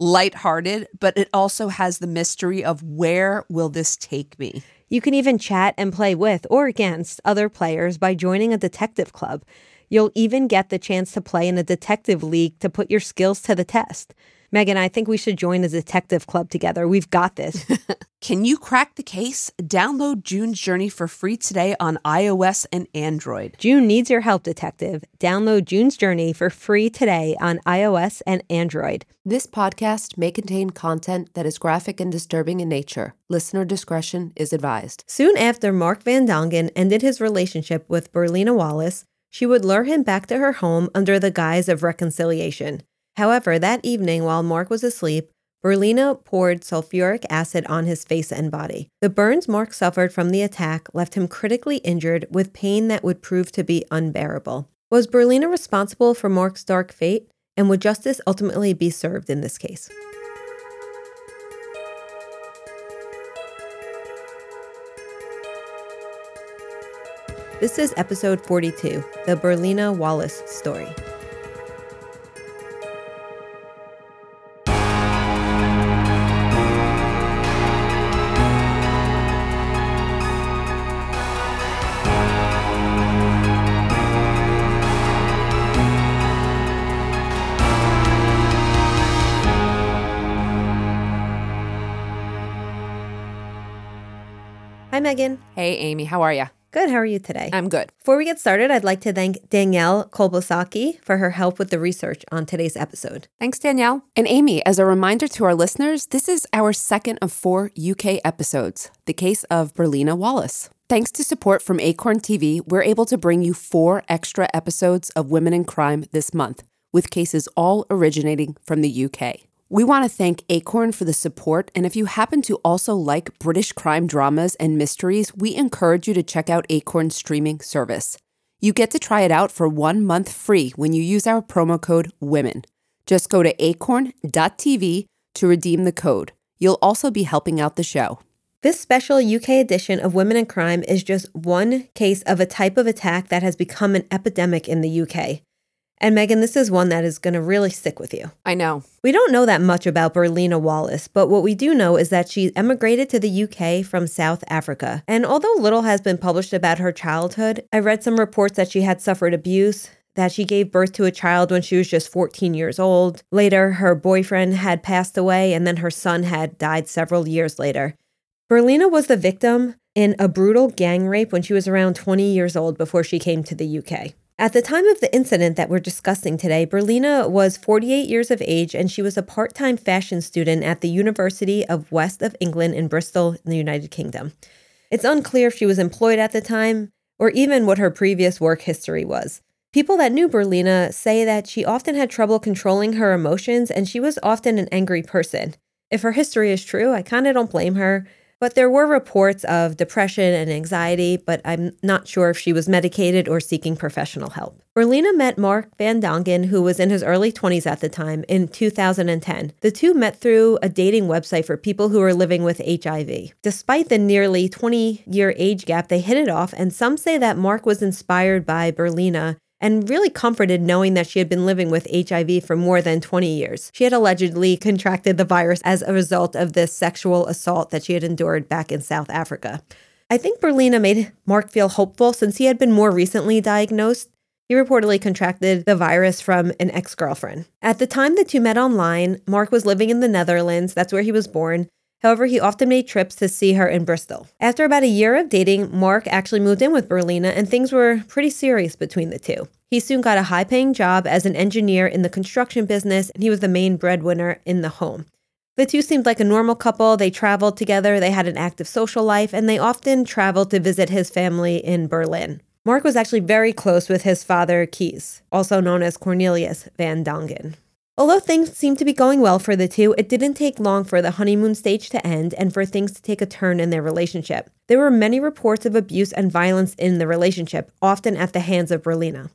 lighthearted, but it also has the mystery of where will this take me? You can even chat and play with or against other players by joining a detective club. You'll even get the chance to play in a detective league to put your skills to the test. Megan, I think we should join a detective club together. We've got this. Can you crack the case? Download June's Journey for free today on iOS and Android. June needs your help, detective. Download June's Journey for free today on iOS and Android. This podcast may contain content that is graphic and disturbing in nature. Listener discretion is advised. Soon after Mark Van Dongen ended his relationship with Berlinah Wallace, she would lure him back to her home under the guise of reconciliation. However, that evening while Mark was asleep, Berlinah poured sulfuric acid on his face and body. The burns Mark suffered from the attack left him critically injured with pain that would prove to be unbearable. Was Berlinah responsible for Mark's dark fate? And would justice ultimately be served in this case? This is episode 42 The Berlinah Wallace Story. Megan. Hey, Amy, how are you? Good. How are you today? I'm good. Before we get started, I'd like to thank Danielle Kolbasaki for her help with the research on today's episode. Thanks, Danielle. And Amy, as a reminder to our listeners, this is our second of four UK episodes the case of Berlinah Wallace. Thanks to support from Acorn TV, we're able to bring you four extra episodes of Women in Crime this month, with cases all originating from the UK. We want to thank Acorn for the support, and if you happen to also like British crime dramas and mysteries, we encourage you to check out Acorn's streaming service. You get to try it out for one month free when you use our promo code WOMEN. Just go to acorn.tv to redeem the code. You'll also be helping out the show. This special UK edition of Women in Crime is just one case of a type of attack that has become an epidemic in the UK. And Megan, this is one that is going to really stick with you. I know. We don't know that much about Berlinah Wallace, but what we do know is that she emigrated to the UK from South Africa. And although little has been published about her childhood, I read some reports that she had suffered abuse, that she gave birth to a child when she was just 14 years old. Later, her boyfriend had passed away, and then her son had died several years later. Berlinah was the victim in a brutal gang rape when she was around 20 years old before she came to the UK. At the time of the incident that we're discussing today, Berlinah was 48 years of age and she was a part time fashion student at the University of West of England in Bristol, in the United Kingdom. It's unclear if she was employed at the time or even what her previous work history was. People that knew Berlinah say that she often had trouble controlling her emotions and she was often an angry person. If her history is true, I kind of don't blame her. But there were reports of depression and anxiety, but I'm not sure if she was medicated or seeking professional help. Berlinah met Mark Van Dongen, who was in his early 20s at the time, in 2010. The two met through a dating website for people who were living with HIV. Despite the nearly 20 year age gap, they hit it off, and some say that Mark was inspired by Berlinah and really comforted knowing that she had been living with HIV for more than 20 years. She had allegedly contracted the virus as a result of this sexual assault that she had endured back in South Africa. I think Berlinah made Mark feel hopeful since he had been more recently diagnosed. He reportedly contracted the virus from an ex girlfriend. At the time the two met online, Mark was living in the Netherlands, that's where he was born. However, he often made trips to see her in Bristol. After about a year of dating, Mark actually moved in with Berlinah, and things were pretty serious between the two. He soon got a high paying job as an engineer in the construction business, and he was the main breadwinner in the home. The two seemed like a normal couple. They traveled together, they had an active social life, and they often traveled to visit his family in Berlin. Mark was actually very close with his father, Kees, also known as Cornelius Van Dongen. Although things seemed to be going well for the two, it didn't take long for the honeymoon stage to end and for things to take a turn in their relationship. There were many reports of abuse and violence in the relationship, often at the hands of Berlinah.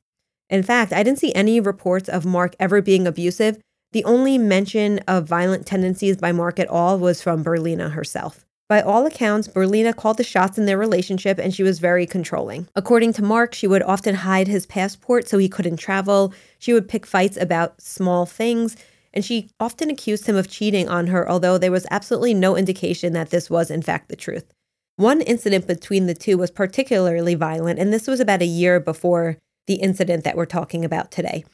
In fact, I didn't see any reports of Mark ever being abusive. The only mention of violent tendencies by Mark at all was from Berlinah herself. By all accounts, Berlinah called the shots in their relationship and she was very controlling. According to Mark, she would often hide his passport so he couldn't travel. She would pick fights about small things, and she often accused him of cheating on her, although there was absolutely no indication that this was, in fact, the truth. One incident between the two was particularly violent, and this was about a year before the incident that we're talking about today.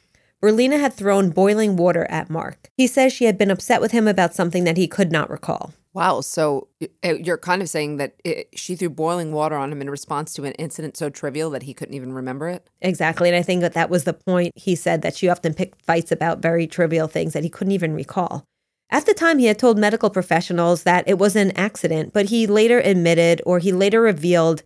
Berlinah had thrown boiling water at Mark. He says she had been upset with him about something that he could not recall. Wow. So uh, you're kind of saying that it, she threw boiling water on him in response to an incident so trivial that he couldn't even remember it? Exactly. And I think that that was the point. He said that she often picked fights about very trivial things that he couldn't even recall. At the time, he had told medical professionals that it was an accident, but he later admitted or he later revealed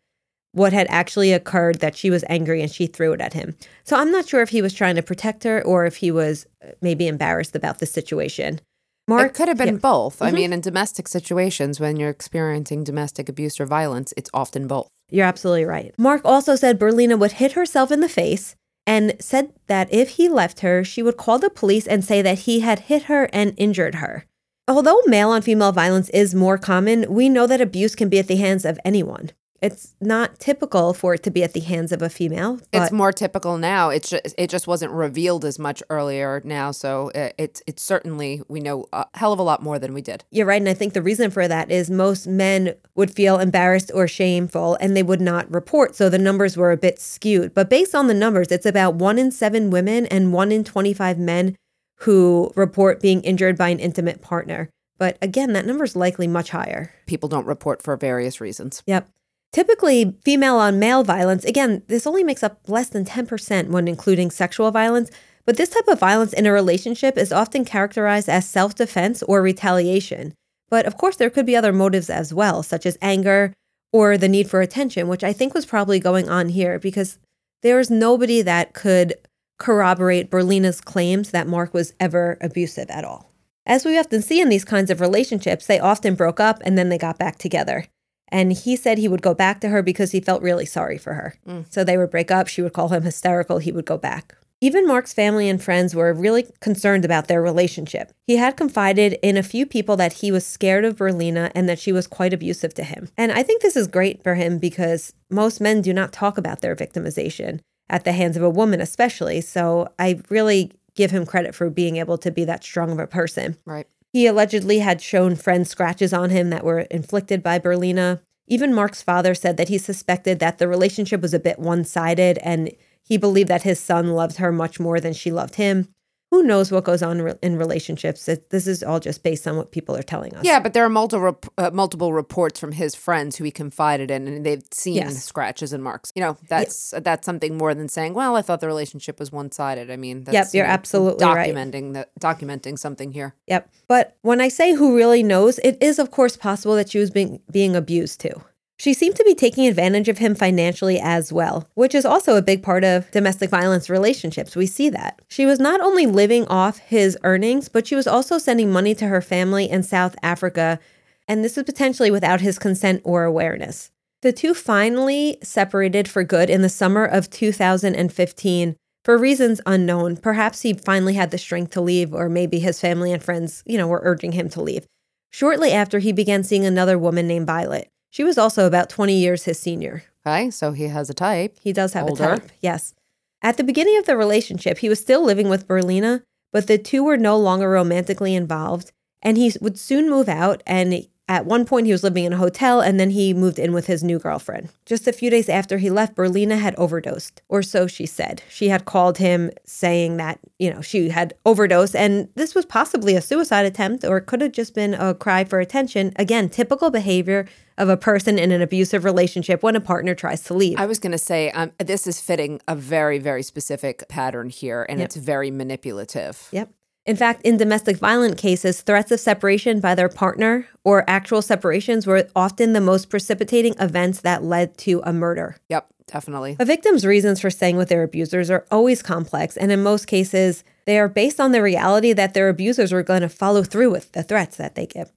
what had actually occurred that she was angry and she threw it at him. So I'm not sure if he was trying to protect her or if he was uh, maybe embarrassed about the situation. Mark, it could have been yeah. both. Mm-hmm. I mean, in domestic situations, when you're experiencing domestic abuse or violence, it's often both. You're absolutely right. Mark also said Berlinah would hit herself in the face and said that if he left her, she would call the police and say that he had hit her and injured her. Although male on female violence is more common, we know that abuse can be at the hands of anyone it's not typical for it to be at the hands of a female. It's more typical now. It's just, it just wasn't revealed as much earlier now, so it, it's it's certainly we know a hell of a lot more than we did. You're right, and I think the reason for that is most men would feel embarrassed or shameful, and they would not report. So the numbers were a bit skewed. But based on the numbers, it's about one in seven women and one in twenty-five men who report being injured by an intimate partner. But again, that number is likely much higher. People don't report for various reasons. Yep. Typically, female on male violence, again, this only makes up less than 10% when including sexual violence, but this type of violence in a relationship is often characterized as self defense or retaliation. But of course, there could be other motives as well, such as anger or the need for attention, which I think was probably going on here because there is nobody that could corroborate Berlinah's claims that Mark was ever abusive at all. As we often see in these kinds of relationships, they often broke up and then they got back together. And he said he would go back to her because he felt really sorry for her. Mm. So they would break up. She would call him hysterical. He would go back. Even Mark's family and friends were really concerned about their relationship. He had confided in a few people that he was scared of Berlinah and that she was quite abusive to him. And I think this is great for him because most men do not talk about their victimization at the hands of a woman, especially. So I really give him credit for being able to be that strong of a person. Right. He allegedly had shown friends scratches on him that were inflicted by Berlinah. Even Mark's father said that he suspected that the relationship was a bit one sided and he believed that his son loved her much more than she loved him who knows what goes on in relationships? It, this is all just based on what people are telling us. Yeah, but there are multiple uh, multiple reports from his friends who he confided in, and they've seen yes. scratches and marks. You know, that's yeah. that's something more than saying, "Well, I thought the relationship was one sided." I mean, yep, you're you know, absolutely documenting right. the documenting something here. Yep. But when I say who really knows, it is of course possible that she was being being abused too. She seemed to be taking advantage of him financially as well, which is also a big part of domestic violence relationships. We see that. She was not only living off his earnings, but she was also sending money to her family in South Africa, and this was potentially without his consent or awareness. The two finally separated for good in the summer of 2015 for reasons unknown. Perhaps he finally had the strength to leave, or maybe his family and friends, you know, were urging him to leave. Shortly after, he began seeing another woman named Violet. She was also about 20 years his senior. Okay, so he has a type. He does have Older. a type, yes. At the beginning of the relationship, he was still living with Berlinah, but the two were no longer romantically involved, and he would soon move out and At one point, he was living in a hotel and then he moved in with his new girlfriend. Just a few days after he left, Berlinah had overdosed, or so she said. She had called him saying that, you know, she had overdosed, and this was possibly a suicide attempt, or it could have just been a cry for attention. Again, typical behavior of a person in an abusive relationship when a partner tries to leave. I was going to say, um, this is fitting a very, very specific pattern here, and yep. it's very manipulative. Yep. In fact, in domestic violent cases, threats of separation by their partner or actual separations were often the most precipitating events that led to a murder. Yep, definitely. A victim's reasons for staying with their abusers are always complex, and in most cases, they are based on the reality that their abusers are going to follow through with the threats that they give.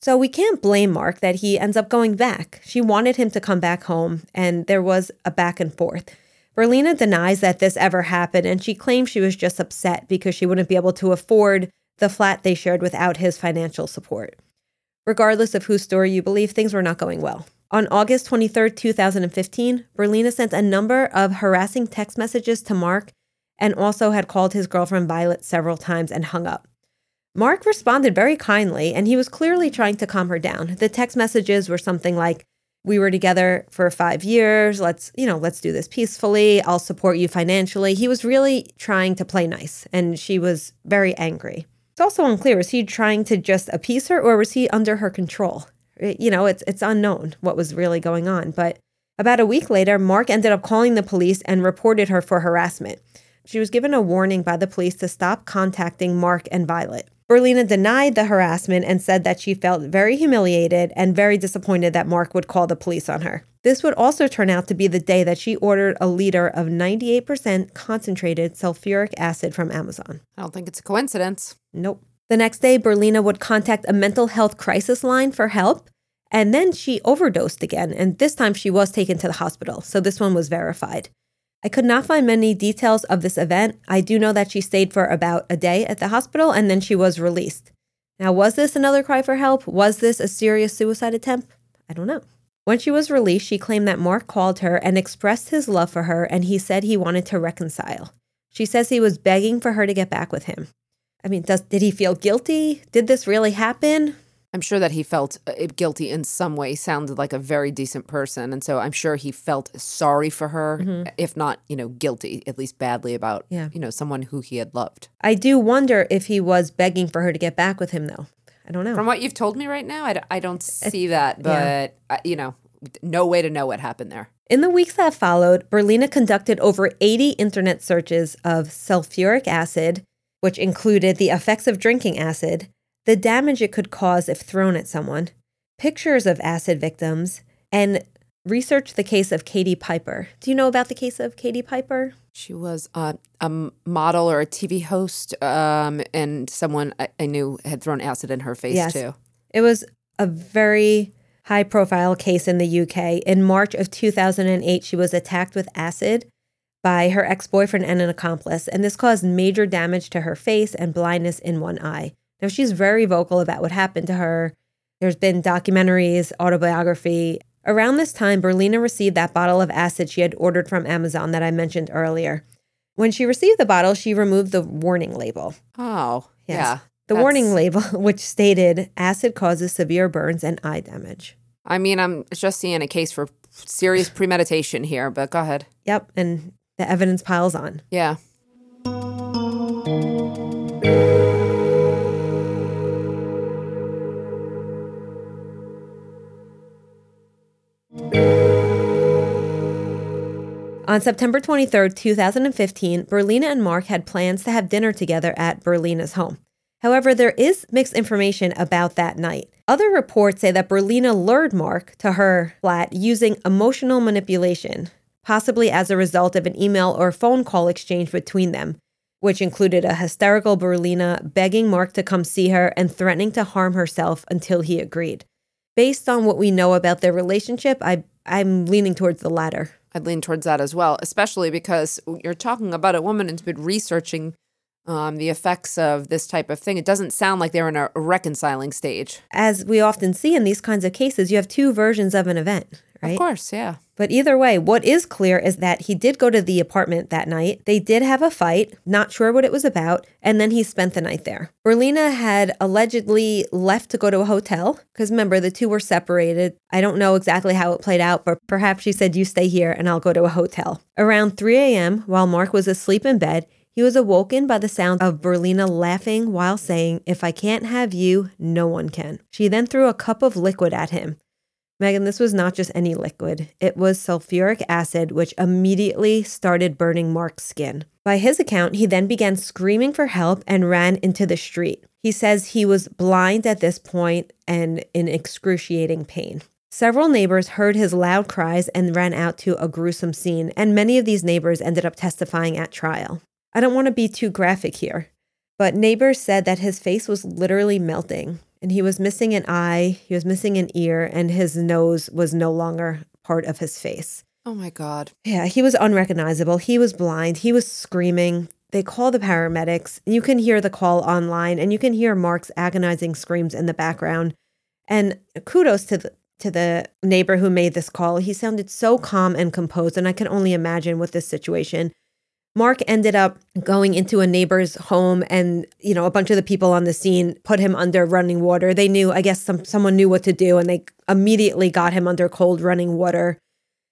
So we can't blame Mark that he ends up going back. She wanted him to come back home, and there was a back and forth. Berlinah denies that this ever happened, and she claims she was just upset because she wouldn't be able to afford the flat they shared without his financial support. Regardless of whose story you believe, things were not going well. On August 23, 2015, Berlinah sent a number of harassing text messages to Mark and also had called his girlfriend Violet several times and hung up. Mark responded very kindly, and he was clearly trying to calm her down. The text messages were something like, we were together for five years. Let's, you know, let's do this peacefully. I'll support you financially. He was really trying to play nice, and she was very angry. It's also unclear was he trying to just appease her or was he under her control? You know, it's it's unknown what was really going on. But about a week later, Mark ended up calling the police and reported her for harassment. She was given a warning by the police to stop contacting Mark and Violet. Berlinah denied the harassment and said that she felt very humiliated and very disappointed that Mark would call the police on her. This would also turn out to be the day that she ordered a liter of 98% concentrated sulfuric acid from Amazon. I don't think it's a coincidence. Nope. The next day, Berlina would contact a mental health crisis line for help, and then she overdosed again, and this time she was taken to the hospital, so this one was verified. I could not find many details of this event. I do know that she stayed for about a day at the hospital and then she was released. Now, was this another cry for help? Was this a serious suicide attempt? I don't know. When she was released, she claimed that Mark called her and expressed his love for her, and he said he wanted to reconcile. She says he was begging for her to get back with him. I mean, does, did he feel guilty? Did this really happen? I'm sure that he felt uh, guilty in some way. Sounded like a very decent person, and so I'm sure he felt sorry for her, mm-hmm. if not, you know, guilty, at least badly about, yeah. you know, someone who he had loved. I do wonder if he was begging for her to get back with him, though. I don't know. From what you've told me right now, I d- I don't see that, but yeah. uh, you know, no way to know what happened there. In the weeks that followed, Berlinah conducted over 80 internet searches of sulfuric acid, which included the effects of drinking acid the damage it could cause if thrown at someone, pictures of acid victims, and research the case of Katie Piper. Do you know about the case of Katie Piper? She was uh, a model or a TV host, um, and someone I, I, knew had thrown acid in her face yes. too. It was a very high profile case in the UK. In March of 2008, she was attacked with acid by her ex boyfriend and an accomplice, and this caused major damage to her face and blindness in one eye. Now, she's very vocal about what happened to her. There's been documentaries, autobiography. Around this time, Berlinah received that bottle of acid she had ordered from Amazon that I mentioned earlier. When she received the bottle, she removed the warning label. Oh, yes. yeah. The warning label, which stated acid causes severe burns and eye damage. I mean, I'm just seeing a case for serious premeditation here, but go ahead. Yep. And the evidence piles on. Yeah. On September 23, 2015, Berlinah and Mark had plans to have dinner together at Berlinah's home. However, there is mixed information about that night. Other reports say that Berlinah lured Mark to her flat using emotional manipulation, possibly as a result of an email or phone call exchange between them, which included a hysterical Berlinah begging Mark to come see her and threatening to harm herself until he agreed. Based on what we know about their relationship, I, I'm leaning towards the latter. I'd lean towards that as well, especially because you're talking about a woman who's been researching um, the effects of this type of thing. It doesn't sound like they're in a reconciling stage. As we often see in these kinds of cases, you have two versions of an event, right? Of course, yeah. But either way, what is clear is that he did go to the apartment that night. They did have a fight, not sure what it was about, and then he spent the night there. Berlinah had allegedly left to go to a hotel because remember, the two were separated. I don't know exactly how it played out, but perhaps she said, You stay here and I'll go to a hotel. Around 3 a.m., while Mark was asleep in bed, he was awoken by the sound of Berlinah laughing while saying, If I can't have you, no one can. She then threw a cup of liquid at him. Megan, this was not just any liquid. It was sulfuric acid, which immediately started burning Mark's skin. By his account, he then began screaming for help and ran into the street. He says he was blind at this point and in excruciating pain. Several neighbors heard his loud cries and ran out to a gruesome scene, and many of these neighbors ended up testifying at trial. I don't want to be too graphic here, but neighbors said that his face was literally melting and he was missing an eye, he was missing an ear, and his nose was no longer part of his face. Oh my God. Yeah, he was unrecognizable. He was blind. He was screaming. They call the paramedics. You can hear the call online and you can hear Mark's agonizing screams in the background. And kudos to the to the neighbor who made this call. He sounded so calm and composed and I can only imagine with this situation. Mark ended up going into a neighbor's home and, you know, a bunch of the people on the scene put him under running water. They knew, I guess some someone knew what to do and they immediately got him under cold running water.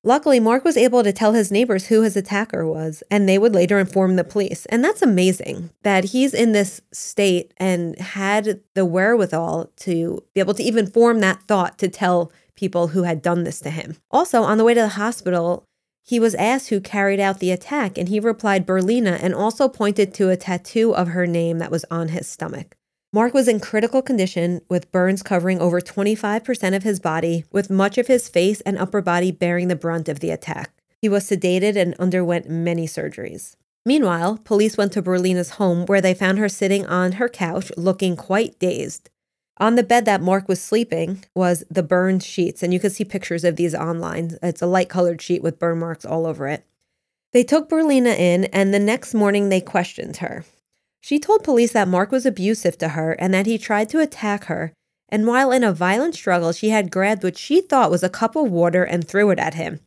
Luckily, Mark was able to tell his neighbors who his attacker was, and they would later inform the police. And that's amazing that he's in this state and had the wherewithal to be able to even form that thought to tell people who had done this to him. Also, on the way to the hospital, he was asked who carried out the attack, and he replied Berlinah and also pointed to a tattoo of her name that was on his stomach. Mark was in critical condition with burns covering over 25% of his body, with much of his face and upper body bearing the brunt of the attack. He was sedated and underwent many surgeries. Meanwhile, police went to Berlinah's home where they found her sitting on her couch looking quite dazed. On the bed that Mark was sleeping was the burned sheets, and you can see pictures of these online. It's a light colored sheet with burn marks all over it. They took Berlinah in, and the next morning they questioned her. She told police that Mark was abusive to her and that he tried to attack her, and while in a violent struggle, she had grabbed what she thought was a cup of water and threw it at him.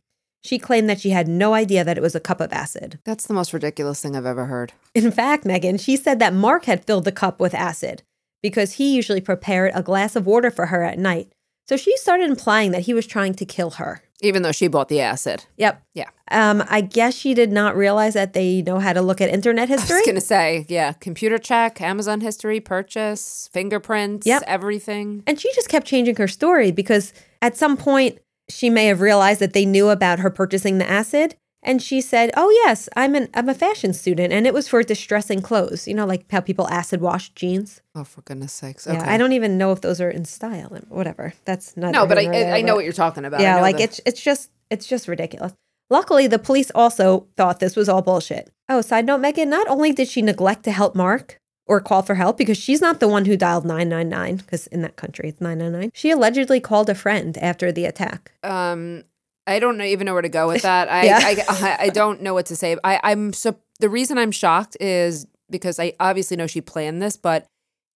She claimed that she had no idea that it was a cup of acid. That's the most ridiculous thing I've ever heard. In fact, Megan, she said that Mark had filled the cup with acid because he usually prepared a glass of water for her at night. So she started implying that he was trying to kill her. Even though she bought the acid. Yep. Yeah. Um, I guess she did not realize that they know how to look at internet history. I was going to say, yeah, computer check, Amazon history, purchase, fingerprints, Yep. everything. and she just kept changing her story because at some point she may have realized that they knew about her purchasing the acid. And she said, "Oh yes, I'm an I'm a fashion student, and it was for distressing clothes. You know, like how people acid wash jeans. Oh, for goodness sakes. Okay. Yeah, I don't even know if those are in style. Whatever. That's not. No, but I, I, I know what you're talking about. Yeah, know like the- it's it's just it's just ridiculous. Luckily, the police also thought this was all bullshit. Oh, side note, Megan, not only did she neglect to help Mark or call for help because she's not the one who dialed 999 because in that country it's 999. She allegedly called a friend after the attack. Um, I don't even know where to go with that. I, Yeah. I, I, I don't know what to say. I, I'm so the reason I'm shocked is because I obviously know she planned this, but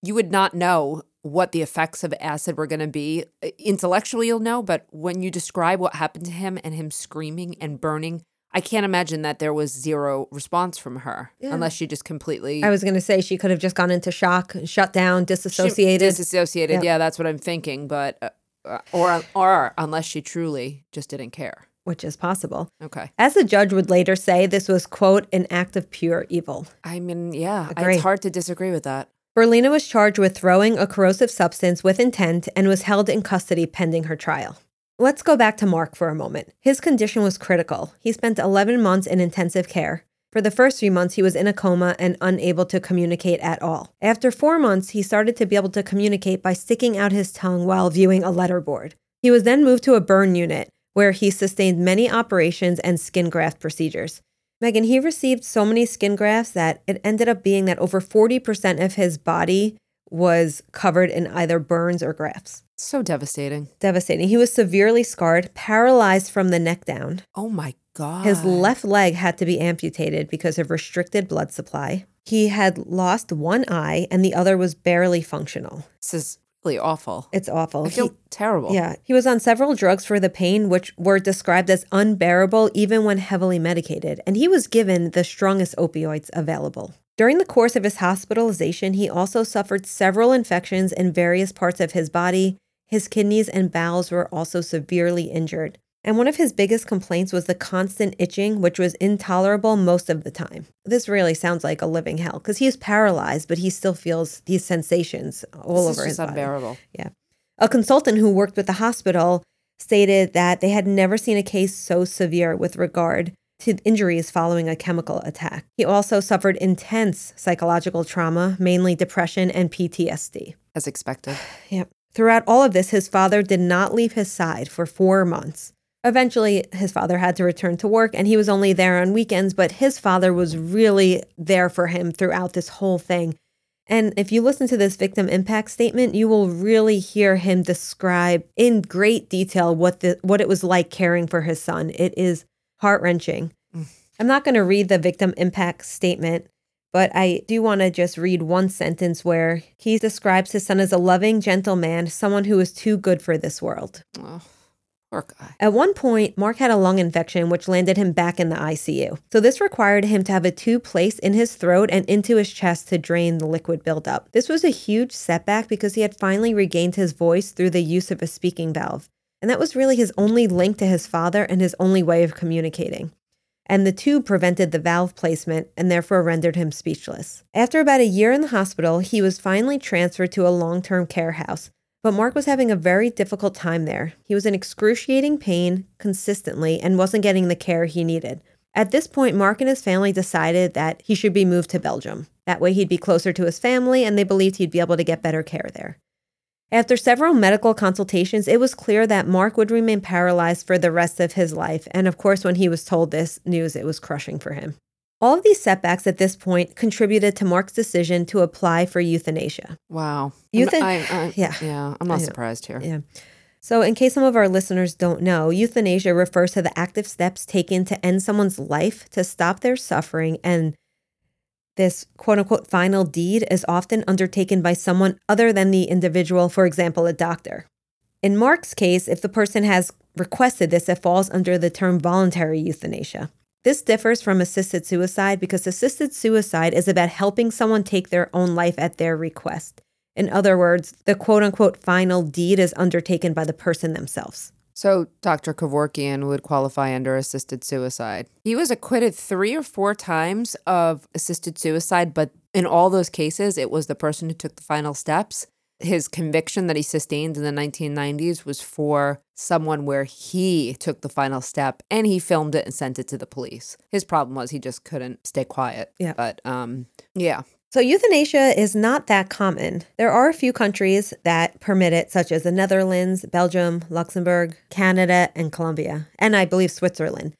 you would not know what the effects of acid were going to be. Intellectually, you'll know, but when you describe what happened to him and him screaming and burning, I can't imagine that there was zero response from her Yeah. unless she just completely I was going to say she could have just gone into shock, shut down, she- disassociated. disassociated. Yep. Yeah, that's what I'm thinking. But uh, or or unless she truly just didn't care. which is possible. Okay. As the judge would later say, this was, quote, an act of pure evil. I mean, yeah, Agree. it's hard to disagree with that. Berlinah was charged with throwing a corrosive substance with intent and was held in custody pending her trial. Let's go back to Mark for a moment. His condition was critical. He spent 11 months in intensive care. For the first three months, he was in a coma and unable to communicate at all. After four months, he started to be able to communicate by sticking out his tongue while viewing a letterboard. He was then moved to a burn unit, where he sustained many operations and skin graft procedures. Megan, he received so many skin grafts that it ended up being that over 40% of his body was covered in either burns or grafts. So devastating. Devastating. He was severely scarred, paralyzed from the neck down. Oh my god. His left leg had to be amputated because of restricted blood supply. He had lost one eye and the other was barely functional. This is really awful. It's awful. I feel He- terrible. yeah, he was on several drugs for the pain, which were described as unbearable even when heavily medicated, and he was given the strongest opioids available. During the course of his hospitalization, he also suffered several infections in various parts of his body. His kidneys and bowels were also severely injured. And one of his biggest complaints was the constant itching, which was intolerable most of the time. This really sounds like a living hell because he's paralyzed, but he still feels these sensations all This is over his body. unbearable. Yeah. A consultant who worked with the hospital stated that they had never seen a case so severe with regard to injuries following a chemical attack. He also suffered intense psychological trauma, mainly depression and PTSD. As expected. Yep. Throughout all of this, his father did not leave his side for four months. Eventually, his father had to return to work and he was only there on weekends, but his father was really there for him throughout this whole thing. And if you listen to this victim impact statement, you will really hear him describe in great detail what the what it was like caring for his son. It is heart-wrenching. Mm. I'm not going to read the victim impact statement, but I do want to just read one sentence where he describes his son as a loving, gentle man, someone who is too good for this world. Oh, poor guy. At one point, Mark had a lung infection, which landed him back in the ICU. So, this required him to have a tube placed in his throat and into his chest to drain the liquid buildup. This was a huge setback because he had finally regained his voice through the use of a speaking valve. And that was really his only link to his father and his only way of communicating. And the tube prevented the valve placement and therefore rendered him speechless. After about a year in the hospital, he was finally transferred to a long term care house. But Mark was having a very difficult time there. He was in excruciating pain consistently and wasn't getting the care he needed. At this point, Mark and his family decided that he should be moved to Belgium. That way, he'd be closer to his family and they believed he'd be able to get better care there. After several medical consultations, it was clear that Mark would remain paralyzed for the rest of his life. And of course, when he was told this news, it was crushing for him. All of these setbacks at this point contributed to Mark's decision to apply for euthanasia. Wow. Euthan- I, I, Yeah. Yeah. I'm not surprised here. Yeah. So, in case some of our listeners don't know, euthanasia refers to the active steps taken to end someone's life to stop their suffering. And this quote unquote final deed is often undertaken by someone other than the individual, for example, a doctor. In Mark's case, if the person has requested this, it falls under the term voluntary euthanasia. This differs from assisted suicide because assisted suicide is about helping someone take their own life at their request. In other words, the quote unquote final deed is undertaken by the person themselves. So, Dr. Kevorkian would qualify under assisted suicide. He was acquitted three or four times of assisted suicide, but in all those cases, it was the person who took the final steps. His conviction that he sustained in the 1990s was for someone where he took the final step and he filmed it and sent it to the police. His problem was he just couldn't stay quiet. Yeah. But um yeah. So, euthanasia is not that common. There are a few countries that permit it, such as the Netherlands, Belgium, Luxembourg, Canada, and Colombia, and I believe Switzerland.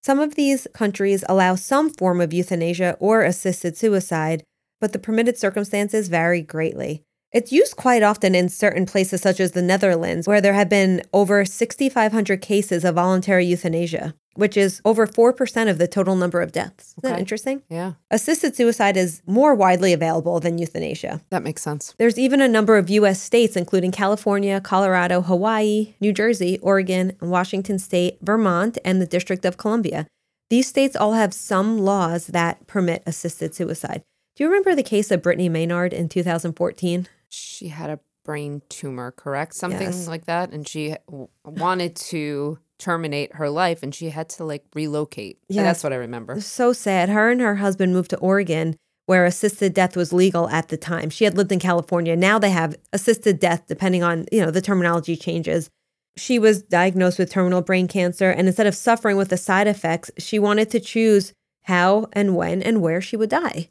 Some of these countries allow some form of euthanasia or assisted suicide, but the permitted circumstances vary greatly. It's used quite often in certain places, such as the Netherlands, where there have been over 6,500 cases of voluntary euthanasia, which is over 4% of the total number of deaths. Isn't that interesting? Yeah. Assisted suicide is more widely available than euthanasia. That makes sense. There's even a number of US states, including California, Colorado, Hawaii, New Jersey, Oregon, Washington State, Vermont, and the District of Columbia. These states all have some laws that permit assisted suicide. Do you remember the case of Brittany Maynard in 2014? She had a brain tumor, correct? Something Yes. like that. And she w- wanted to terminate her life and she had to like relocate. Yeah. That's what I remember. So sad. Her and her husband moved to Oregon, where assisted death was legal at the time. She had lived in California. Now they have assisted death, depending on, you know, the terminology changes. She was diagnosed with terminal brain cancer, and instead of suffering with the side effects, she wanted to choose how and when and where she would die.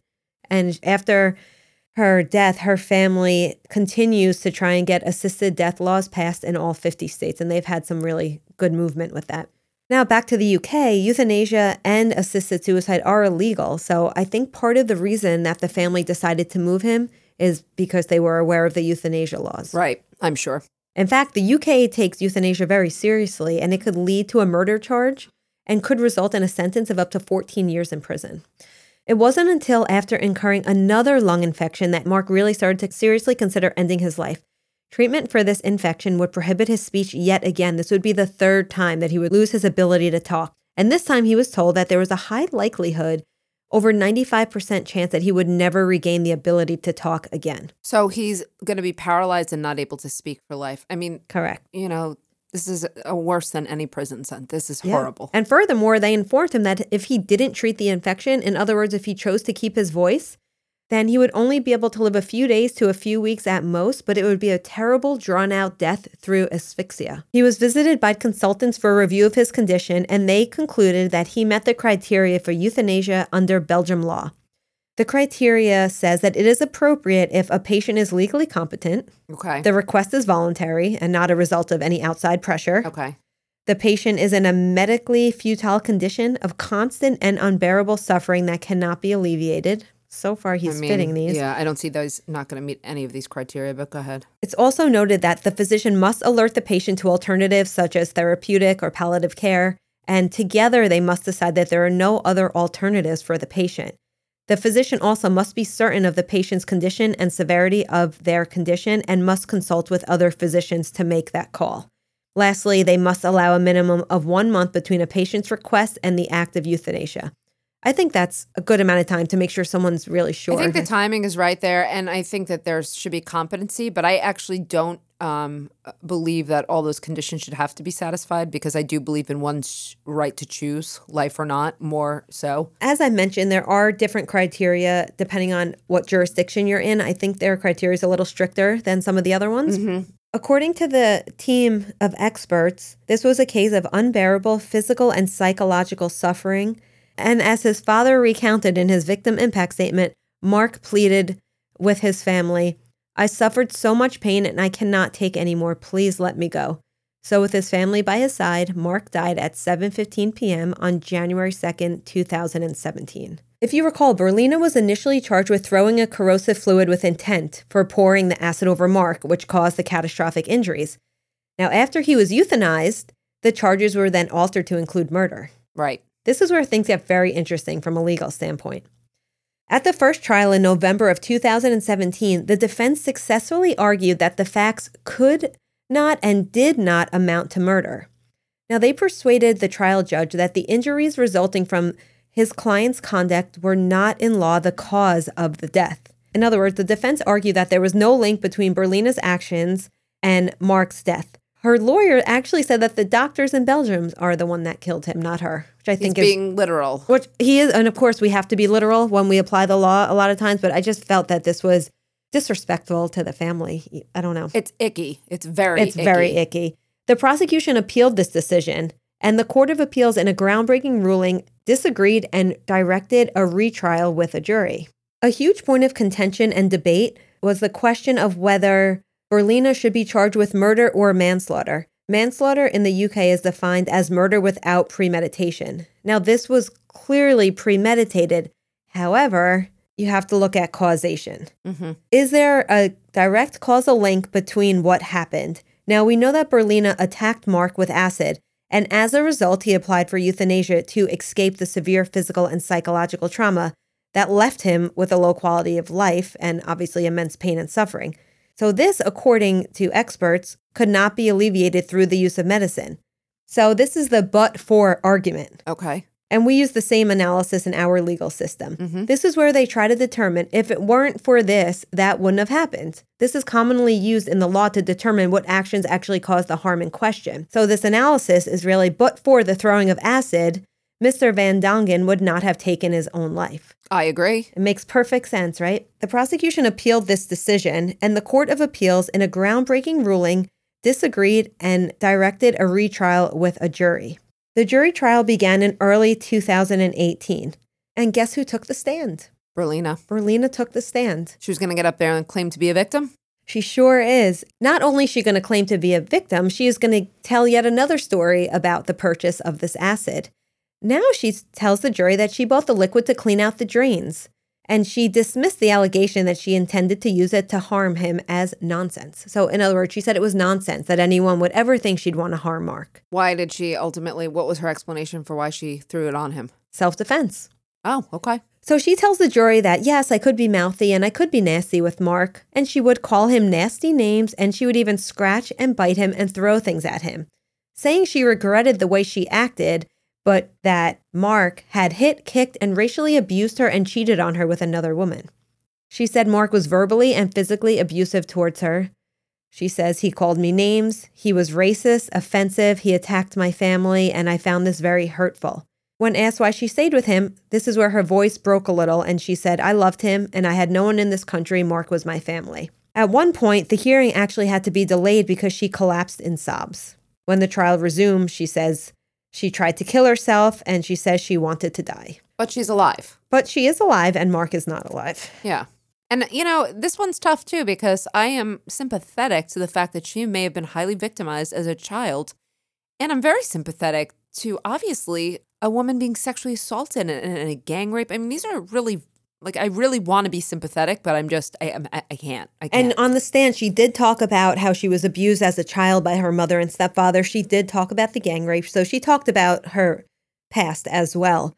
And after her death, her family continues to try and get assisted death laws passed in all 50 states, and they've had some really good movement with that. Now, back to the UK, euthanasia and assisted suicide are illegal. So I think part of the reason that the family decided to move him is because they were aware of the euthanasia laws. Right. I'm sure. In fact, the UK takes euthanasia very seriously, and it could lead to a murder charge and could result in a sentence of up to 14 years in prison. It wasn't until after incurring another lung infection that Mark really started to seriously consider ending his life. Treatment for this infection would prohibit his speech yet again. This would be the third time that he would lose his ability to talk. And this time he was told that there was a high likelihood, over 95% chance, that he would never regain the ability to talk again. So he's going to be paralyzed and not able to speak for life. I mean, Correct. you know, this is worse than any prison sentence. This is Yeah. horrible. And furthermore, they informed him that if he didn't treat the infection, in other words, if he chose to keep his voice, then he would only be able to live a few days to a few weeks at most, but it would be a terrible, drawn out death through asphyxia. He was visited by consultants for a review of his condition, and they concluded that he met the criteria for euthanasia under Belgium law. The criteria says that it is appropriate if a patient is legally competent, Okay. the request is voluntary and not a result of any outside pressure. okay. The patient is in a medically futile condition of constant and unbearable suffering that cannot be alleviated. So far, he's I mean, fitting these. Yeah, I don't see those not going to meet any of these criteria, but go ahead. It's also noted that the physician must alert the patient to alternatives such as therapeutic or palliative care, and together they must decide that there are no other alternatives for the patient. The physician also must be certain of the patient's condition and severity of their condition and must consult with other physicians to make that call. Lastly, they must allow a minimum of one month between a patient's request and the act of euthanasia. I think that's a good amount of time to make sure someone's really sure. I think the timing is right there, and I think that there should be competency, but I actually don't um, believe that all those conditions should have to be satisfied because I do believe in one's right to choose life or not, more so. as I mentioned, there are different criteria depending on what jurisdiction you're in. I think their criteria is a little stricter than some of the other ones. According to the team of experts, this was a case of unbearable physical and psychological suffering. And as his father recounted in his victim impact statement, Mark pleaded with his family I suffered so much pain and I cannot take any more. Please let me go. So with his family by his side, Mark died at 7:15 p.m. on January 2nd, 2017. If you recall, Berlinah was initially charged with throwing a corrosive fluid with intent for pouring the acid over Mark, which caused the catastrophic injuries. Now, after he was euthanized, the charges were then altered to include murder. Right. This is where things get very interesting from a legal standpoint. At the first trial in November of 2017, the defense successfully argued that the facts could not and did not amount to murder. Now, they persuaded the trial judge that the injuries resulting from his client's conduct were not in law the cause of the death. In other words, the defense argued that there was no link between Berlinah's actions and Mark's death. Her lawyer actually said that the doctors in Belgium are the one that killed him, not her, which I He's think is being literal. which he is, and of course we have to be literal when we apply the law a lot of times. But I just felt that this was disrespectful to the family. I don't know. It's icky. It's very It's very icky. The prosecution appealed this decision, and the Court of Appeals, in a groundbreaking ruling, disagreed and directed a retrial with a jury. A huge point of contention and debate was the question of whether Berlinah should be charged with murder or manslaughter. Manslaughter in the UK is defined as murder without premeditation. Now, this was clearly premeditated. However, you have to look at causation. Mhm. Is there a direct causal link between what happened? Now, we know that Berlinah attacked Mark with acid, and as a result, he applied for euthanasia to escape the severe physical and psychological trauma that left him with a low quality of life and obviously immense pain and suffering. So, this, according to experts, could not be alleviated through the use of medicine. So, this is the but for argument. Okay. And we use the same analysis in our legal system. Mhm. This is where they try to determine if it weren't for this, that wouldn't have happened. This is commonly used in the law to determine what actions actually caused the harm in question. So, this analysis is really but for the throwing of acid, Mr. Van Dongen would not have taken his own life. I agree. It makes perfect sense, right? The prosecution appealed this decision, and the Court of Appeals, in a groundbreaking ruling, disagreed and directed a retrial with a jury. The jury trial began in early 2018. And guess who took the stand? Berlinah. Berlinah took the stand. She was going to get up there and claim to be a victim. She sure is. Not only is she going to claim to be a victim, she is going to tell yet another story about the purchase of this acid. Now she tells the jury that she bought the liquid to clean out the drains, and she dismissed the allegation that she intended to use it to harm him as nonsense. So, in other words, she said it was nonsense that anyone would ever think she'd want to harm Mark. Why did she ultimately, what was her explanation for why she threw it on him? Self defense. Oh, okay. So she tells the jury that, yes, I could be mouthy and I could be nasty with Mark, and she would call him nasty names and she would even scratch and bite him and throw things at him, saying she regretted the way she acted, but that Mark had hit, kicked, and racially abused her and cheated on her with another woman. She said Mark was verbally and physically abusive towards her. She says he called me names, he was racist, offensive, he attacked my family, and I found this very hurtful. When asked why she stayed with him, this is where her voice broke a little and she said, I loved him and I had no one in this country. Mark was my family. At one point, the hearing actually had to be delayed because she collapsed in sobs. When the trial resumed, she says she tried to kill herself and she says she wanted to die. But she's alive. But she is alive and Mark is not alive. Yeah. And, you know, this one's tough too because I am sympathetic to the fact that she may have been highly victimized as a child. And I'm very sympathetic to obviously a woman being sexually assaulted and, and a gang rape. I mean, these are really like I really want to be sympathetic, but I'm just I I, I can't. I can't. And on the stand, she did talk about how she was abused as a child by her mother and stepfather. She did talk about the gang rape, so she talked about her past as well.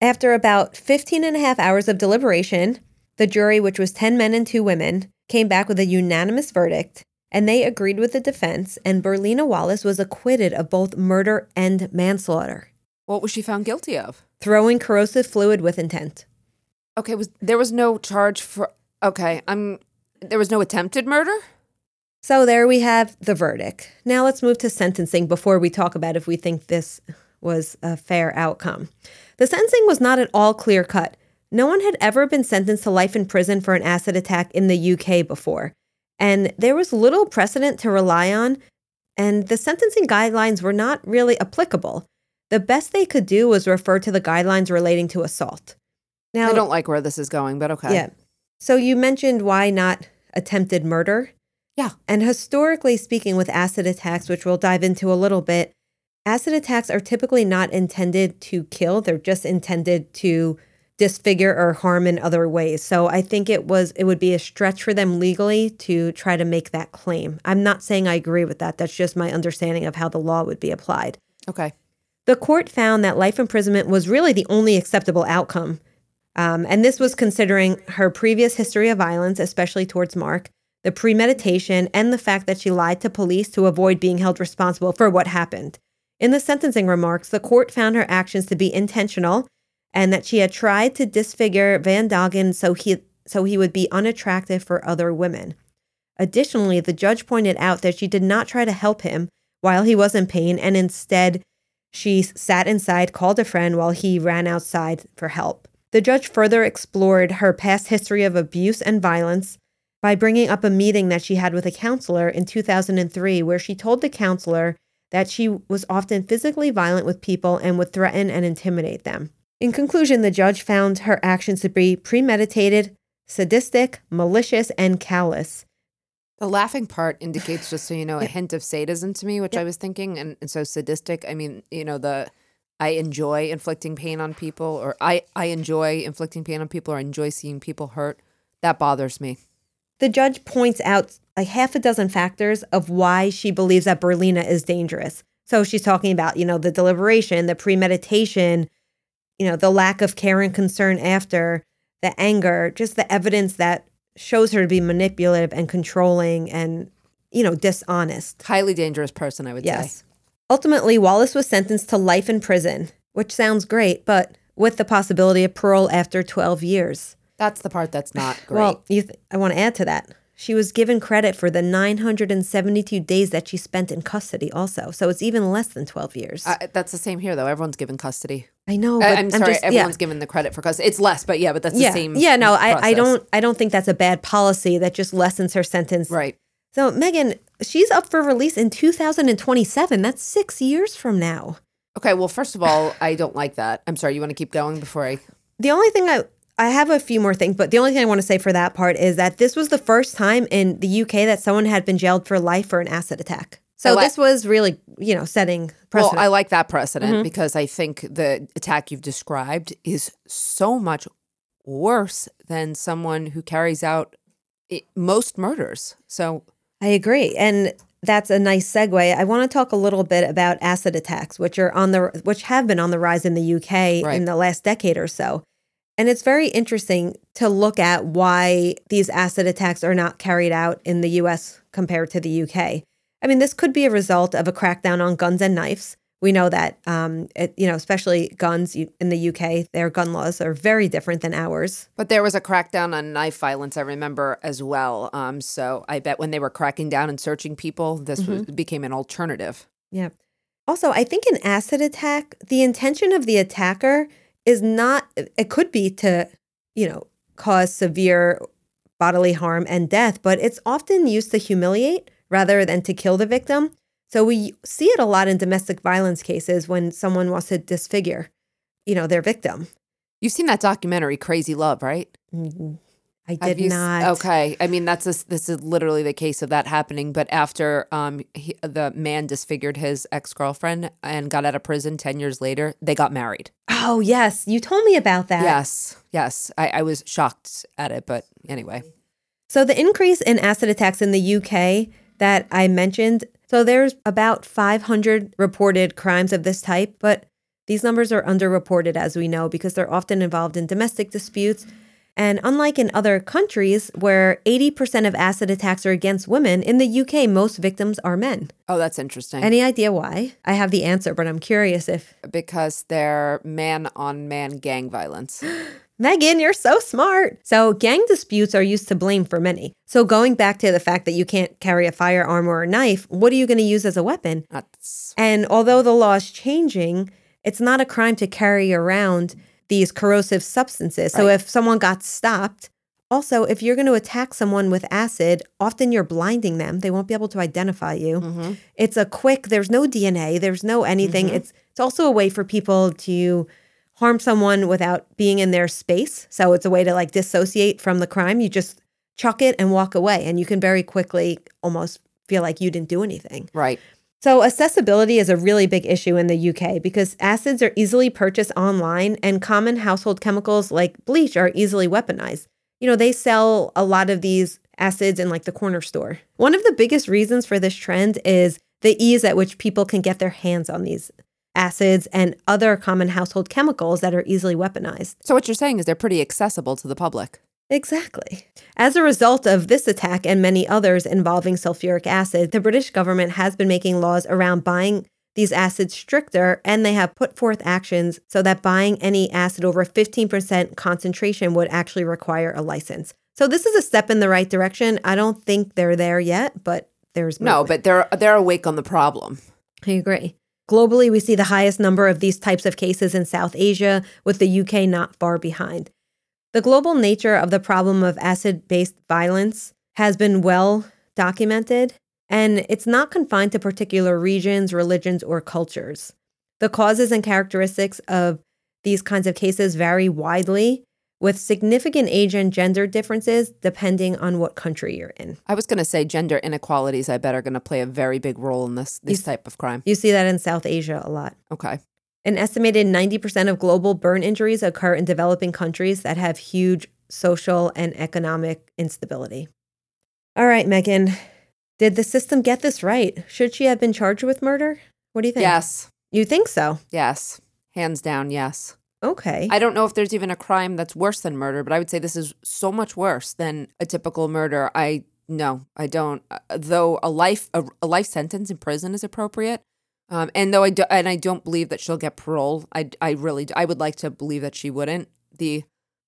After about 15 and a half hours of deliberation, the jury, which was 10 men and 2 women, came back with a unanimous verdict, and they agreed with the defense, and Berlinah Wallace was acquitted of both murder and manslaughter. What was she found guilty of? Throwing corrosive fluid with intent. Okay, was there was no charge for Okay, I'm there was no attempted murder? So there we have the verdict. Now let's move to sentencing before we talk about if we think this was a fair outcome. The sentencing was not at all clear cut. No one had ever been sentenced to life in prison for an acid attack in the UK before, and there was little precedent to rely on, and the sentencing guidelines were not really applicable. The best they could do was refer to the guidelines relating to assault. Now, I don't like where this is going, but okay. Yeah. So you mentioned why not attempted murder? Yeah. And historically speaking, with acid attacks, which we'll dive into a little bit, acid attacks are typically not intended to kill, they're just intended to disfigure or harm in other ways. So I think it was it would be a stretch for them legally to try to make that claim. I'm not saying I agree with that. That's just my understanding of how the law would be applied. Okay. The court found that life imprisonment was really the only acceptable outcome. Um, and this was considering her previous history of violence, especially towards Mark, the premeditation, and the fact that she lied to police to avoid being held responsible for what happened. In the sentencing remarks, the court found her actions to be intentional and that she had tried to disfigure Van Dongen so he, so he would be unattractive for other women. Additionally, the judge pointed out that she did not try to help him while he was in pain and instead she sat inside, called a friend while he ran outside for help. The judge further explored her past history of abuse and violence by bringing up a meeting that she had with a counselor in 2003, where she told the counselor that she was often physically violent with people and would threaten and intimidate them. In conclusion, the judge found her actions to be premeditated, sadistic, malicious, and callous. The laughing part indicates, just so you know, a hint of sadism to me, which yep. I was thinking. And, and so sadistic, I mean, you know, the I enjoy inflicting pain on people, or I, I enjoy inflicting pain on people, or I enjoy seeing people hurt. That bothers me. The judge points out like half a dozen factors of why she believes that Berlinah is dangerous. So she's talking about, you know, the deliberation, the premeditation, you know, the lack of care and concern after, the anger, just the evidence that shows her to be manipulative and controlling and, you know, dishonest. Highly dangerous person, I would yes. say. Ultimately, Wallace was sentenced to life in prison, which sounds great, but with the possibility of parole after 12 years. That's the part that's not great. Well, th- I want to add to that. She was given credit for the 972 days that she spent in custody, also. So it's even less than 12 years. Uh, that's the same here, though. Everyone's given custody. I know. I, am sorry. Just, everyone's yeah. given the credit for custody. It's less, but yeah, but that's yeah. the same. Yeah, no, I, I don't. I don't think that's a bad policy. That just lessens her sentence. Right. So Megan, she's up for release in 2027. That's six years from now. Okay. Well, first of all, I don't like that. I'm sorry. You want to keep going before I. The only thing I I have a few more things, but the only thing I want to say for that part is that this was the first time in the UK that someone had been jailed for life for an acid attack. So this was really, you know, setting precedent. Well, I like that precedent mm-hmm. because I think the attack you've described is so much worse than someone who carries out it, most murders. So I agree. And that's a nice segue. I want to talk a little bit about acid attacks, which are on the which have been on the rise in the UK Right. in the last decade or so. And it's very interesting to look at why these acid attacks are not carried out in the US compared to the UK. I mean, this could be a result of a crackdown on guns and knives. We know that, um, it, you know, especially guns in the UK, their gun laws are very different than ours. But there was a crackdown on knife violence, I remember as well. Um, so I bet when they were cracking down and searching people, this was, became an alternative. Yeah. Also, I think an acid attack, the intention of the attacker is not, it could be to, you know, cause severe bodily harm and death, but it's often used to humiliate rather than to kill the victim. So we see it a lot in domestic violence cases when someone wants to disfigure, you know, their victim. You've seen that documentary, Crazy Love, right? Mhm. I did you not. Okay, I mean that's a, this is literally the case of that happening. But after um he, the man disfigured his ex girlfriend and got out of prison ten years later, they got married. Oh, yes. You told me about that. Yes, yes, I, I was shocked at it, but anyway, So the increase in acid attacks in the UK that I mentioned, so there's about 500 reported crimes of this type, but these numbers are underreported as we know because they're often involved in domestic disputes. And unlike in other countries where 80% of acid attacks are against women, in the UK most victims are men. oh that's interesting. Any idea why? I have the answer, but I'm curious if because they're man on man gang violence. Megan, you're so smart. So, gang disputes are used to blame for many. So, going back to the fact that you can't carry a firearm or a knife, what are you going to use as a weapon? That's And although the law is changing, it's not a crime to carry around these corrosive substances. So, Right. if someone got stopped, also, if you're going to attack someone with acid, often you're blinding them. They won't be able to identify you. Mm-hmm. It's a quick, there's no DNA, there's no anything. It's it's also a way for people to harm someone without being in their space. So it's a way to like dissociate from the crime. You just chuck it and walk away and you can very quickly almost feel like you didn't do anything. right. So, accessibility is a really big issue in the UK because acids are easily purchased online and common household chemicals like bleach are easily weaponized. You know, they sell a lot of these acids in like the corner store. One of the biggest reasons for this trend is the ease at which people can get their hands on these acids and other common household chemicals that are easily weaponized. So what you're saying is they're pretty accessible to the public. Exactly. As a result of this attack and many others involving sulfuric acid, the British government has been making laws around buying these acids stricter, and they have put forth actions so that buying any acid over 15% concentration would actually require a license. So this is a step in the right direction. I don't think they're there yet, but there's No, but they're they're awake on the problem. I agree. Globally, we see the highest number of these types of cases in South Asia, with the UK not far behind. The global nature of the problem of acid based violence has been well documented, and it's not confined to particular regions, religions, or cultures. The causes and characteristics of these kinds of cases vary widely, with significant age and gender differences depending on what country you're in. I was going to say gender inequalities. I bet are going to play a very big role in this this You- type of crime. You see that in South Asia a lot. Okay. An estimated 90% of global burn injuries occur in developing countries that have huge social and economic instability. All right, Megan, did the system get this right? Should she have been charged with murder? What do you think? Yes. You think so? Yes. Hands down, yes. Okay. I don't know if there's even a crime that's worse than murder, but I would say this is so much worse than a typical murder. I no, I don't. Uh, though a life a, a life sentence in prison is appropriate, um, and though I do, and I don't believe that she'll get parole. I I really I would like to believe that she wouldn't. the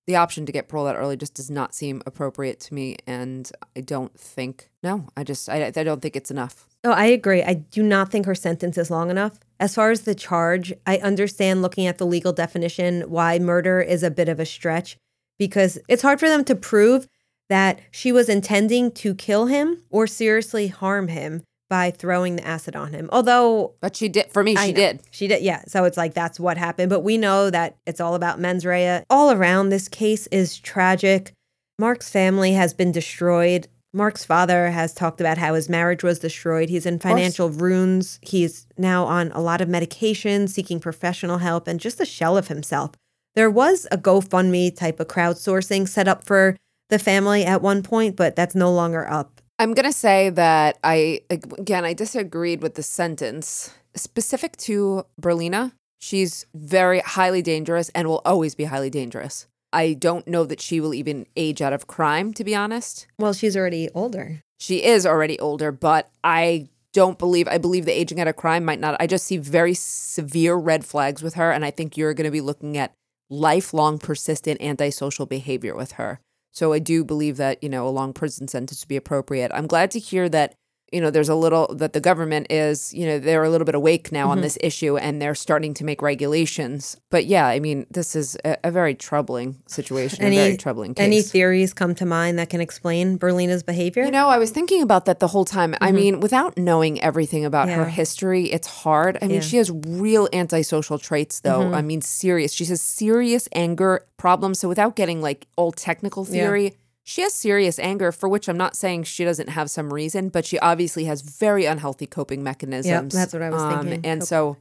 The option to get parole that early just does not seem appropriate to me, and I don't think no. I just I I don't think it's enough. Oh, I agree. I do not think her sentence is long enough. As far as the charge, I understand looking at the legal definition why murder is a bit of a stretch because it's hard for them to prove that she was intending to kill him or seriously harm him by throwing the acid on him. Although But she did for me. She did. She did, yeah. So it's like that's what happened. But we know that it's all about mens rea. All around, this case is tragic. Mark's family has been destroyed. Mark's father has talked about how his marriage was destroyed. He's in financial ruins. He's now on a lot of medication, seeking professional help, and just a shell of himself. There was a GoFundMe type of crowdsourcing set up for the family at one point, but that's no longer up. I'm going to say that I, again, I disagreed with the sentence. Specific to Berlinah, she's very highly dangerous and will always be highly dangerous. I don't know that she will even age out of crime, to be honest. Well, she's already older. She is already older, but I don't believe, I believe the aging out of crime might not. I just see very severe red flags with her. And I think you're going to be looking at lifelong, persistent antisocial behavior with her. So I do believe that, you know, a long prison sentence would be appropriate. I'm glad to hear that you know, there's a little that the government is, you know, they're a little bit awake now mm-hmm. on this issue and they're starting to make regulations. But yeah, I mean, this is a, a very troubling situation, any, a very troubling case. Any theories come to mind that can explain Berlinah's behavior? You know, I was thinking about that the whole time. Mm-hmm. I mean, without knowing everything about yeah. her history, it's hard. I mean, yeah. she has real antisocial traits, though. Mm-hmm. I mean, serious. She has serious anger problems. So without getting like old technical theory, yeah she has serious anger, for which I'm not saying she doesn't have some reason, but she obviously has very unhealthy coping mechanisms. Yeah, that's what I was um, thinking. And so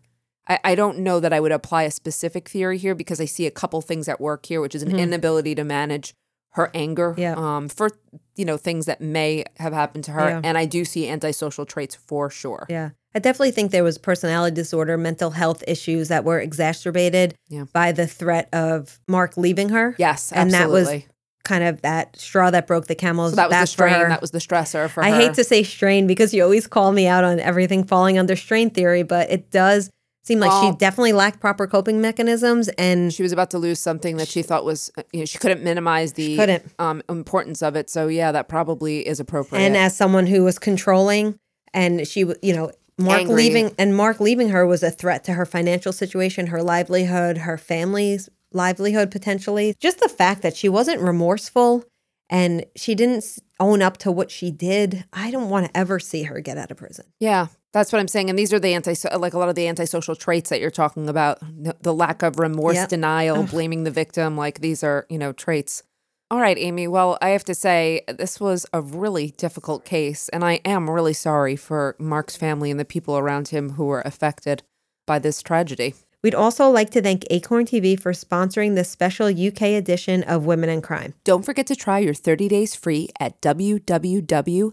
I, I, don't know that I would apply a specific theory here because I see a couple things at work here, which is an mm-hmm. inability to manage her anger yeah. um, for you know things that may have happened to her, yeah. and I do see antisocial traits for sure. Yeah, I definitely think there was personality disorder, mental health issues that were exacerbated yeah. by the threat of Mark leaving her. Yes, absolutely. and that was kind of that straw that broke the camel's so that was back the strain. That was the stressor for I her. hate to say strain because you always call me out on everything falling under strain theory, but it does seem like well, she definitely lacked proper coping mechanisms and she was about to lose something that she thought was you know she couldn't minimize the couldn't. Um, importance of it so yeah that probably is appropriate and as someone who was controlling and she you know Mark Angry. leaving and Mark leaving her was a threat to her financial situation her livelihood her family's livelihood potentially just the fact that she wasn't remorseful and she didn't own up to what she did. I don't want to ever see her get out of prison. Yeah, that's what I'm saying. And these are the anti like a lot of the antisocial traits that you're talking about. The, lack of remorse, yep. denial, Ugh. blaming the victim. Like these are, you know, traits. All right, Amy. Well, I have to say, this was a really difficult case. And I am really sorry for Mark's family and the people around him who were affected by this tragedy. We'd also like to thank Acorn TV for sponsoring this special UK edition of Women in Crime. Don't forget to try your 30 days free at www.acorntv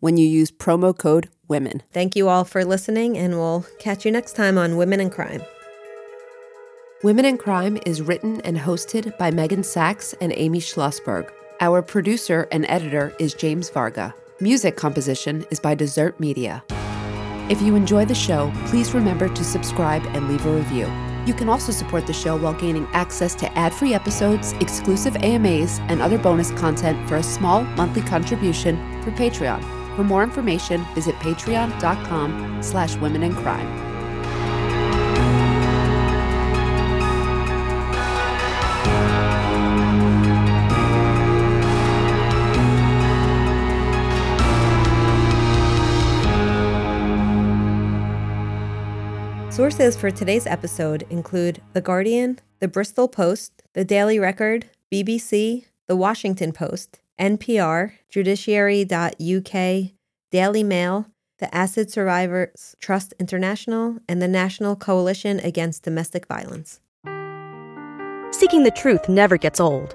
when you use promo code WOMEN. Thank you all for listening, and we'll catch you next time on Women in Crime. Women in Crime is written and hosted by Megan Sachs and Amy Schlossberg. Our producer and editor is James Varga. Music composition is by Desert Media. If you enjoy the show, please remember to subscribe and leave a review. You can also support the show while gaining access to ad-free episodes, exclusive AMAs, and other bonus content for a small monthly contribution through Patreon. For more information, visit patreon.com slash women in crime. Sources for today's episode include The Guardian, The Bristol Post, The Daily Record, BBC, The Washington Post, NPR, Judiciary.uk, Daily Mail, the Acid Survivors Trust International, and the National Coalition Against Domestic Violence. Seeking the truth never gets old.